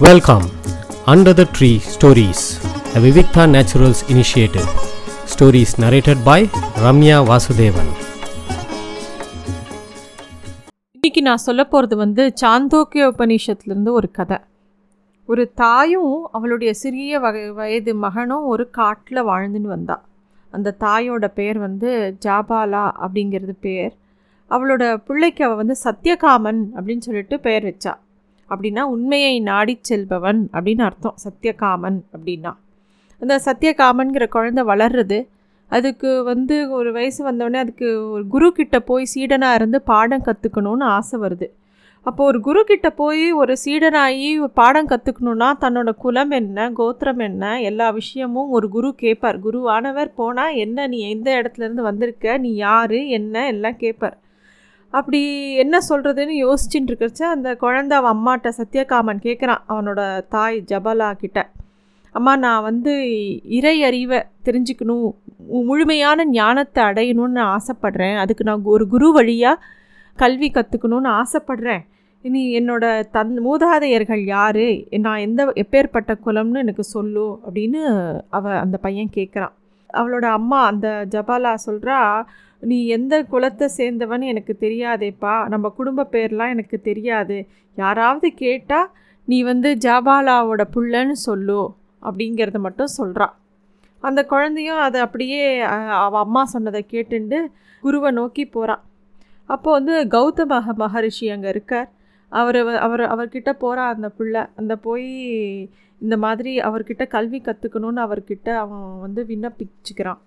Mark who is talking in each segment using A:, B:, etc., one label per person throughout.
A: Welcome under the tree stories the Vivikta Naturals initiative Stories narrated by Ramya Vasudevan
B: இன்னைக்கு நான் சொல்ல போகிறது வந்து சாந்தோக்கிய உபநிஷத்துலேருந்து ஒரு கதை. ஒரு தாயும் அவளுடைய சிறிய வகை வயது மகனும் ஒரு காட்டில் வாழ்ந்துன்னு வந்தா. அந்த தாயோட பேர் வந்து ஜாபாலா அப்படிங்கிறது பேர். அவளோட பிள்ளைக்கு அவள் வந்து சத்யகாமன் அப்படின்னு சொல்லிட்டு பெயர் வச்சா. அப்படின்னா உண்மையை நாடிச் செல்பவன் அப்படின்னு அர்த்தம். சத்யகாமன் அப்படின்னா. அந்த சத்தியகாமன்கிற குழந்தை வளர்றது அதுக்கு வந்து ஒரு வயசு வந்தோடனே அதுக்கு ஒரு குரு கிட்ட போய் சீடனாக இருந்து பாடம் கற்றுக்கணும்னு ஆசை வருது. அப்போது ஒரு குரு கிட்ட போய் ஒரு சீடனாகி பாடம் கற்றுக்கணுன்னா தன்னோட குலம் என்ன கோத்திரம் என்ன எல்லா விஷயமும் ஒரு குரு கேட்பார் குருவானவர் போனால் என்ன நீ எந்த இடத்துலேருந்து வந்திருக்க நீ யார் என்ன எல்லாம் கேட்பார் அப்படி என்ன சொல்கிறதுன்னு யோசிச்சுட்டு இருக்கிறச்ச அந்த குழந்தை அவன் அம்மாட்ட சத்யகாமன் கேட்குறான் அவனோட தாய் ஜபலா கிட்ட. அம்மா நான் வந்து இறை அறிவை தெரிஞ்சுக்கணும் மு- முழுமையான ஞானத்தை அடையணும்னு ஆசைப்பட்றேன். அதுக்கு நான் ஒரு குரு வழியாக கல்வி கற்றுக்கணும்னு ஆசைப்பட்றேன். இனி என்னோட தன் மூதாதையர்கள் யார்? நான் எந்த எப்பேற்பட்ட குலம்னு எனக்கு சொல்லு அப்படின்னு அவ அந்த பையன் கேட்குறான் அவளோட அம்மா அந்த ஜபாலா சொல்கிறா நீ எந்த குலத்தை சேர்ந்தவன் எனக்கு தெரியாதேப்பா. நம்ம குடும்ப பேர்லாம் எனக்கு தெரியாது. யாராவது கேட்டால் நீ வந்து ஜாபாலாவோட புள்ளன்னு சொல்லு அப்படிங்கிறத மட்டும் சொல்கிறா அந்த குழந்தையும் அதை அப்படியே அவள் அம்மா சொன்னதை கேட்டுண்டு குருவை நோக்கி போகிறான் அப்போ வந்து கௌதம மகரிஷி அங்கே இருக்கார். அவர் அவர் அவர்கிட்ட போகிறா அந்த பிள்ளை. அந்த போய் இந்த மாதிரி அவர்கிட்ட கல்வி கற்றுக்கணும்னு அவர்கிட்ட அவன் வந்து விண்ணப்பிச்சுக்கிறான்.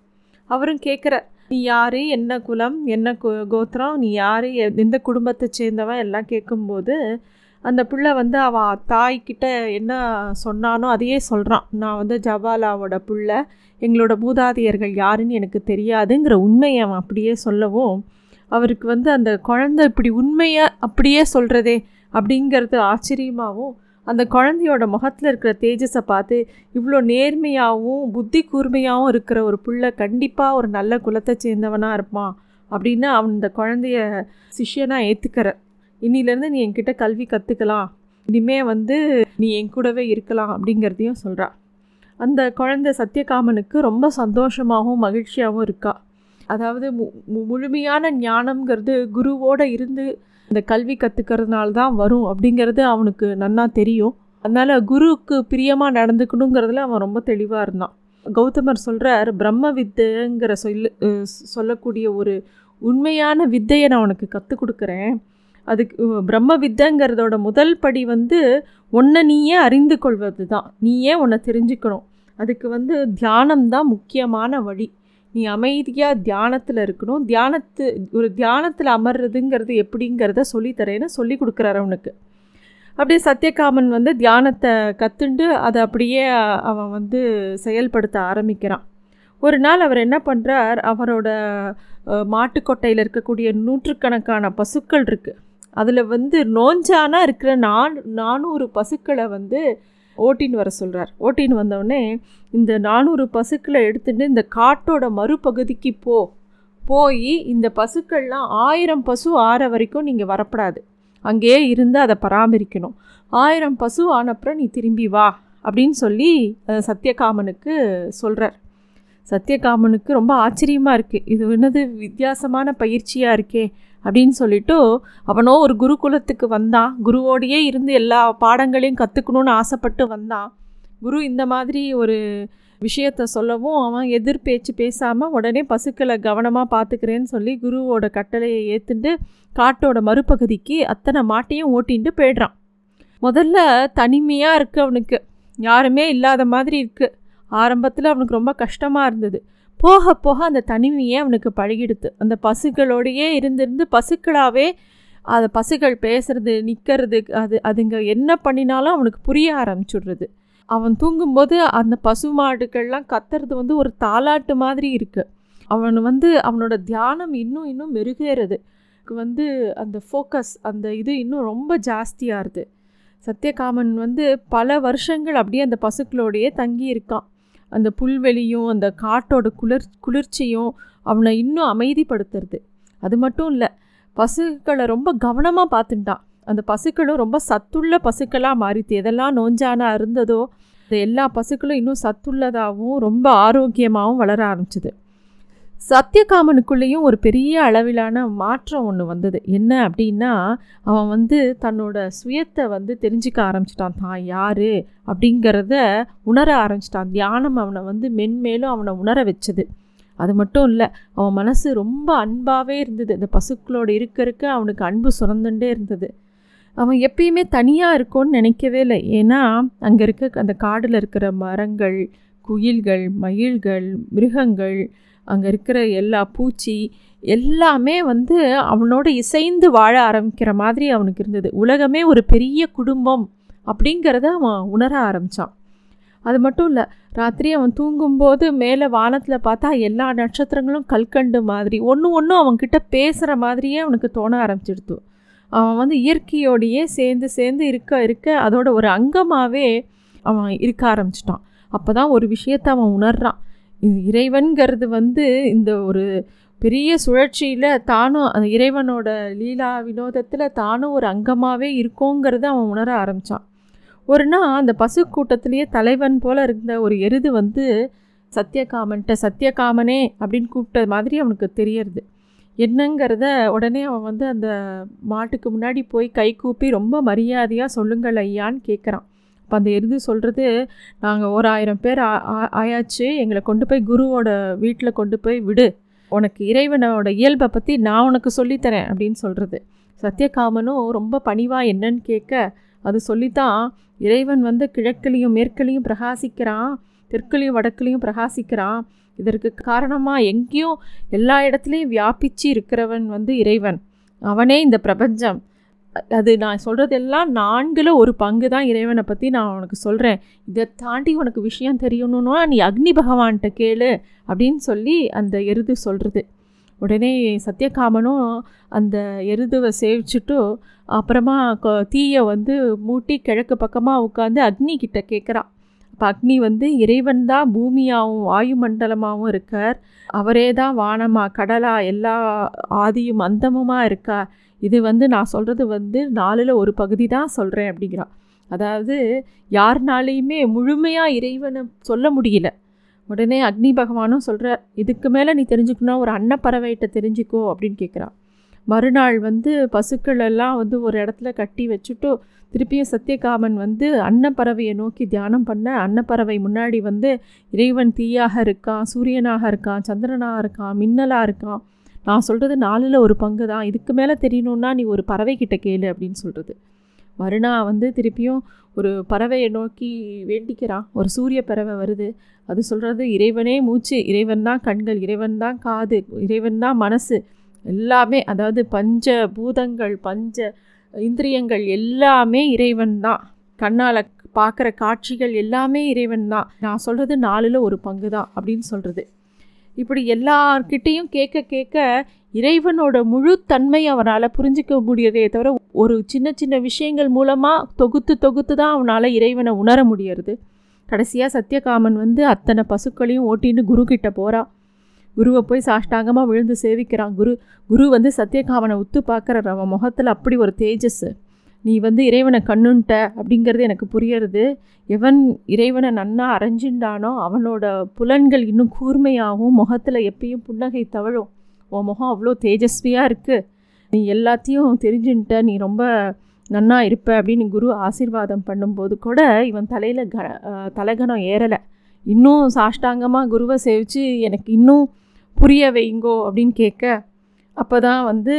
B: அவரும் கேட்குற நீ யார்? என்ன குலம்? என்ன கோத்திரம்? நீ யார்? எந்த குடும்பத்தை சேர்ந்தவன்? எல்லாம் கேட்கும்போது அந்த பிள்ளை வந்து அவன் தாய்கிட்ட என்ன சொன்னானோ அதையே சொல்கிறான் நான் வந்து ஜவாலாவோட பிள்ளை எங்களோட மூதாதையர்கள் யாருன்னு எனக்கு தெரியாதுங்கிற உண்மையை அவன் அப்படியே சொல்லவும் அவருக்கு வந்து அந்த குழந்தை இப்படி உண்மையை அப்படியே சொல்கிறதே அப்படிங்கிறது ஆச்சரியமாகவும் அந்த குழந்தையோட முகத்தில் இருக்கிற தேஜஸை பார்த்து இவ்வளோ நேர்மையாகவும் புத்தி கூர்மையாகவும் இருக்கிற ஒரு பிள்ளை கண்டிப்பாக ஒரு நல்ல குலத்தை சேர்ந்தவனாக இருப்பான் அப்படின்னு அவன் இந்த குழந்தைய சிஷ்யனாக ஏற்றுக்கிற இன்னிலேருந்து நீ என்கிட்ட கல்வி கற்றுக்கலாம் இனிமே வந்து நீ என் கூடவே இருக்கலாம் அப்படிங்கிறதையும் சொல்கிறான் அந்த குழந்தை சத்தியகாமனுக்கு ரொம்ப சந்தோஷமாகவும் மகிழ்ச்சியாகவும் இருக்கா. அதாவது மு- மு- முழுமையான ஞானம்ங்கிறது குருவோட இருந்து இந்த கல்வி கற்றுக்கிறதுனால தான் வரும் அப்படிங்கிறது அவனுக்கு நன்னா தெரியும். அதனால் குருவுக்கு பிரியமாக நடந்துக்கணுங்கிறதுல அவன் ரொம்ப தெளிவாக இருந்தான். கௌதமர் சொல்கிறார் பிரம்ம வித்தைங்கிற சொல்லு சொல்லக்கூடிய ஒரு உண்மையான வித்தையை நான் உனக்கு கற்றுக் கொடுக்குறேன். அதுக்கு பிரம்ம வித்தைங்கிறதோட முதல் படி வந்து உன்னை நீயே அறிந்து கொள்வது தான் நீயே உன்னை தெரிஞ்சுக்கணும். அதுக்கு வந்து தியானம் தான் முக்கியமான வழி. நீ அமைதியாக தியானத்தில் இருக்கணும். தியானத்து ஒரு தியானத்தில் அமர்றதுங்கிறது எப்படிங்கிறத சொல்லித்தரேன்னு சொல்லி கொடுக்குறாரு அவனுக்கு. அப்படியே சத்யகாமன் வந்து தியானத்தை கற்றுண்டு அதை அப்படியே அவன் வந்து செயல்படுத்த ஆரம்பிக்கிறான். ஒரு நாள் அவர் என்ன பண்ணுறார் அவரோட மாட்டுக்கொட்டையில் இருக்கக்கூடிய நூற்றுக்கணக்கான பசுக்கள் இருக்குது அதில் வந்து நோஞ்சானா இருக்கிற நான் நானூறு பசுக்களை வந்து ஓட்டின்னு வர சொல்கிறார் ஓட்டின்னு வந்தவுடனே இந்த நானூறு பசுக்களை எடுத்துட்டு இந்த காட்டோட மறுபகுதிக்கு போ. போய் இந்த பசுக்கள்லாம் ஆயிரம் பசு ஆற வரைக்கும் நீங்கள் வரப்படாது. அங்கேயே இருந்து அதை பராமரிக்கணும். ஆயிரம் பசு ஆனப்புறம் நீ திரும்பி வா அப்படின்னு சொல்லி சத்யகாமனுக்கு சொல்கிறார் சத்யகாமனுக்கு ரொம்ப ஆச்சரியமாக இருக்குது இது என்னது வித்தியாசமான பயிற்சியாக இருக்கே அப்படின்னு சொல்லிட்டு அவனோ ஒரு குருகுலத்துக்கு வந்தான். குருவோடையே இருந்து எல்லா பாடங்களையும் கற்றுக்கணும்னு ஆசைப்பட்டு வந்தான். குரு இந்த மாதிரி ஒரு விஷயத்த சொல்லவும் அவன் எதிர் பேச்சு பேசாமல் உடனே பசுக்களை கவனமாக பார்த்துக்கிறேன்னு சொல்லி குருவோட கட்டளையை ஏற்றுண்டு காட்டோட மறுபகுதிக்கு அத்தனை மாட்டையும் ஓட்டின்ட்டு போயிடுறான். முதல்ல தனிமையாக இருக்குது அவனுக்கு. யாருமே இல்லாத மாதிரி இருக்குது ஆரம்பத்தில் அவனுக்கு ரொம்ப கஷ்டமாக இருந்தது. போக போக அந்த தனிமையே அவனுக்கு பழகிடுது அந்த பசுக்களோடையே இருந்திருந்து பசுக்களாகவே அதை பசுக்கள் பேசுறது நிற்கிறது அது அதுங்க என்ன பண்ணினாலும் அவனுக்கு புரிய ஆரம்பிச்சுடுறது. அவன் தூங்கும்போது அந்த பசு மாடுகள்லாம் கத்துறது வந்து ஒரு தாலாட்டு மாதிரி இருக்குது அவன் வந்து அவனோட தியானம் இன்னும் இன்னும் மெருகேறுது. வந்து அந்த ஃபோக்கஸ் அந்த இது இன்னும் ரொம்ப ஜாஸ்தியாகுது சத்யகாமன் வந்து பல வருஷங்கள் அப்படியே அந்த பசுக்களோடையே தங்கி இருக்கான் அந்த புல்வெளியும் அந்த காட்டோட குளிர் குளிர்ச்சியும் அவனை இன்னும் அமைதிப்படுத்துறது. அது மட்டும் இல்லை பசுக்களை ரொம்ப கவனமாக பார்த்துட்டான். அந்த பசுக்களும் ரொம்ப சத்துள்ள பசுக்களாக மாறித்து எதெல்லாம் நோஞ்சானா இருந்ததோ அந்த எல்லா பசுக்களும் இன்னும் சத்துள்ளதாகவும் ரொம்ப ஆரோக்கியமாகவும் வளர ஆரம்பிச்சிது. சத்தியகாமனுக்குள்ளேயும் ஒரு பெரிய அளவிலான மாற்றம் ஒன்று வந்தது. என்ன அப்படின்னா அவன் வந்து தன்னோட சுயத்தை வந்து தெரிஞ்சுக்க ஆரம்பிச்சிட்டான். தான் யார்? அப்படிங்கிறத உணர ஆரம்பிச்சிட்டான். தியானம் அவனை வந்து மென்மேலும் அவனை உணர வச்சது. அது மட்டும் இல்லை அவன் மனசு ரொம்ப அன்பாகவே இருந்தது. இந்த பசுக்களோடு இருக்க இருக்க அவனுக்கு அன்பு சுரந்துட்டே இருந்தது. அவன் எப்பயுமே தனியாக இருக்கும்னு நினைக்கவே இல்லை. ஏன்னா அங்கே இருக்க அந்த காடில் இருக்கிற மரங்கள் குயில்கள் மயில்கள் மிருகங்கள் அங்கே இருக்கிற எல்லா பூச்சி எல்லாமே வந்து அவனோட இசைந்து வாழ ஆரம்பிக்கிற மாதிரி அவனுக்கு இருந்தது. உலகமே ஒரு பெரிய குடும்பம் அப்படிங்கிறத அவன் உணர ஆரம்பித்தான் அது மட்டும் இல்லை ராத்திரி அவன் தூங்கும்போது மேலே வானத்தில் பார்த்தா எல்லா நட்சத்திரங்களும் கல்கண்டு மாதிரி ஒன்று ஒன்றும் அவன்கிட்ட பேசுகிற மாதிரியே அவனுக்கு தோண ஆரம்பிச்சிடுத்து. அவன் வந்து இயற்கையோடையே சேர்ந்து சேர்ந்து இருக்க இருக்க அதோட ஒரு அங்கமாகவே அவன் இருக்க ஆரம்பிச்சிட்டான். அப்போ தான் ஒரு விஷயத்தை அவன் உணர்றான். இறைவன்கிறது வந்து இந்த ஒரு பெரிய சுழற்சியில் தானும் அந்த இறைவனோட லீலா வினோதத்தில் தானும் ஒரு அங்கமாகவே இருக்கோங்கிறத அவன் உணர ஆரம்பித்தான் ஒரு நாள் அந்த பசு கூட்டத்திலேயே தலைவன் போல் இருந்த ஒரு எருது வந்து சத்தியகாமன்ட்ட சத்தியகாமனே அப்படின்னு கூப்பிட்ட மாதிரி அவனுக்கு தெரியறது. என்னங்கிறத உடனே அவன் வந்து அந்த மாட்டுக்கு முன்னாடி போய் கை கூப்பி ரொம்ப மரியாதையாக சொல்லுங்கள் ஐயான்னு கேட்குறான் அப்போ அந்த எருது சொல்கிறது நாங்கள் ஒரு ஆயிரம் பேர் ஆயாச்சு எங்களை கொண்டு போய் குருவோட வீட்டில் கொண்டு போய் விடு. உனக்கு இறைவனோட இயல்பை பற்றி நான் உனக்கு சொல்லித்தரேன் அப்படின்னு சொல்கிறது சத்தியகாமனும் ரொம்ப பணிவாக என்னன்னு கேட்க அது சொல்லித்தான் இறைவன் வந்து கிழக்குலேயும் மேற்குலேயும் பிரகாசிக்கிறான் தெற்குலேயும் வடக்குலேயும் பிரகாசிக்கிறான். இதற்கு காரணமாக எங்கேயும் எல்லா இடத்துலையும் வியாபிச்சு இருக்கிறவன் வந்து இறைவன். அவனே இந்த பிரபஞ்சம். அது நான் சொல்கிறதெல்லாம் நான்கில் ஒரு பங்கு தான் இறைவனை பற்றி நான் உனக்கு சொல்கிறேன் இதை தாண்டி உனக்கு விஷயம் தெரியணும்னா நீ அக்னி பகவான்கிட்ட கேளு அப்படின்னு சொல்லி அந்த எருது சொல்கிறது உடனே சத்தியகாமனும் அந்த எருதுவை சேவிச்சுட்டு அப்புறமா தீயை வந்து மூட்டி கிழக்கு பக்கமாக உட்காந்து அக்னி கிட்ட கேட்குறான் இப்போ அக்னி வந்து இறைவன் தான் பூமியாகவும் வாயுமண்டலமாகவும் இருக்கார். அவரே தான் வானமா கடலா எல்லா ஆதியும் அந்தமுமாக இருக்கா இது வந்து நான் சொல்கிறது வந்து நாலில் ஒரு பகுதி தான் சொல்கிறேன் அப்படிங்கிறான் அதாவது யாருனாலையுமே முழுமையாக இறைவனை சொல்ல முடியல. உடனே அக்னி பகவானும் சொல்கிறார் இதுக்கு மேலே நீ தெரிஞ்சுக்கணும் ஒரு அன்னப்பறவைகிட்ட தெரிஞ்சுக்கோ அப்படின்னு கேட்குறான் மறுநாள் வந்து பசுக்கள் எல்லாம் வந்து ஒரு இடத்துல கட்டி வச்சுட்டு திருப்பியும் சத்தியகாமன் வந்து அன்னப்பறவையை நோக்கி தியானம் பண்ண அன்னப்பறவை முன்னாடி வந்து இறைவன் தீயாக இருக்கான் சூரியனாக இருக்கான் சந்திரனாக இருக்கான் மின்னலாக இருக்கான். நான் சொல்கிறது நாலில் ஒரு பங்கு தான். இதுக்கு மேலே தெரியணுன்னா நீ ஒரு பறவை கிட்ட கேளு அப்படின்னு சொல்கிறது மறுநா வந்து திருப்பியும் ஒரு பறவையை நோக்கி வேண்டிக்கிறான். ஒரு சூரிய பறவை வருது. அது சொல்கிறது இறைவனே மூச்சு. இறைவன் தான் கண்கள். இறைவன் தான் காது. இறைவன் தான் மனசு. எல்லாமே அதாவது பஞ்ச பூதங்கள் பஞ்ச இந்திரியங்கள் எல்லாமே இறைவன் தான். கண்ணால் பார்க்குற காட்சிகள் எல்லாமே இறைவன் தான். நான் சொல்கிறது நாலில் ஒரு பங்கு தான் அப்படின்னு சொல்கிறது இப்படி எல்லார்கிட்டேயும் கேட்க கேட்க இறைவனோட முழு தன்மை அவனால் புரிஞ்சிக்க முடியறதே தவிர ஒரு சின்ன சின்ன விஷயங்கள் மூலமாக தொகுத்து தொகுத்து தான் அவனால் இறைவனை உணர முடியறது. கடைசியாக சத்தியகாமன் வந்து அத்தனை பசுக்களையும் ஓட்டின்னு குரு கிட்ட போகிறான் குருவை போய் சாஷ்டாங்கமாக விழுந்து சேவிக்கிறான். குரு குரு வந்து சத்தியகாமனை உத்து பார்க்குற அவன் முகத்தில் அப்படி ஒரு தேஜஸ். நீ வந்து இறைவனை கண்ணுன்ட்ட அப்படிங்கிறது எனக்கு புரியறது. எவன் இறைவனை நன்னா அரைஞ்சின்றானோ அவனோட புலன்கள் இன்னும் கூர்மையாகவும் முகத்தில் எப்பயும் புன்னகை தவழும். உன் முகம் அவ்வளோ தேஜஸ்வியாக இருக்குது நீ எல்லாத்தையும் தெரிஞ்சுன்ட்ட நீ ரொம்ப நன்னா இருப்ப அப்படின்னு குரு ஆசீர்வாதம் பண்ணும்போது கூட இவன் தலையில் க தலைகணம் ஏறலை. இன்னும் சாஷ்டாங்கமாக குருவை சேவித்து எனக்கு இன்னும் புரிய வைங்கோ அப்படின்னு கேட்க அப்போ தான் வந்து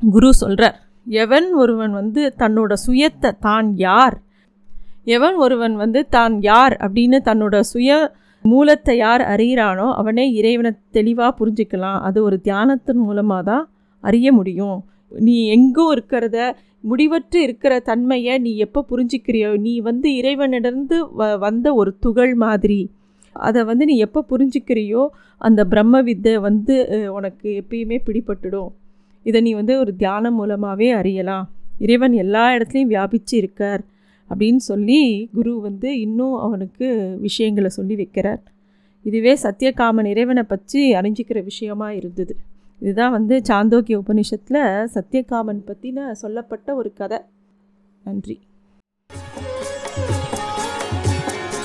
B: குரு சொல்கிறார் எவன் ஒருவன் வந்து தன்னோட சுயத்தை தான் யார்? எவன் ஒருவன் வந்து தான் யார் அப்படின்னு தன்னோட சுய மூலத்தை யார் அறிகிறானோ அவனே இறைவனை தெளிவாக புரிஞ்சுக்கலாம். அது ஒரு தியானத்தின் மூலமாக தான் அறிய முடியும். நீ எங்கோ இருக்கிறத முடிவற்று இருக்கிற தன்மையை நீ எப்போ புரிஞ்சிக்கிறியோ நீ வந்து இறைவனிடந்து வ வந்த ஒரு துகள் மாதிரி. அதை வந்து நீ எப்போ புரிஞ்சிக்கிறியோ அந்த பிரம்ம வித்தை வந்து உனக்கு எப்பயுமே பிடிபட்டுடும். இதை நீ வந்து ஒரு தியானம் மூலமாகவே அறியலாம். இறைவன் எல்லா இடத்துலையும் வியாபித்து இருக்கார் அப்படின்னு சொல்லி குரு வந்து இன்னும் அவனுக்கு விஷயங்களை சொல்லி வைக்கிறார். இதுவே சத்தியகாமன் இறைவனை பற்றி அறிஞ்சிக்கிற விஷயமாக இருந்தது. இதுதான் வந்து சாந்தோக்கிய உபனிஷத்தில் சத்தியகாமன் பற்றின சொல்லப்பட்ட ஒரு கதை. நன்றி.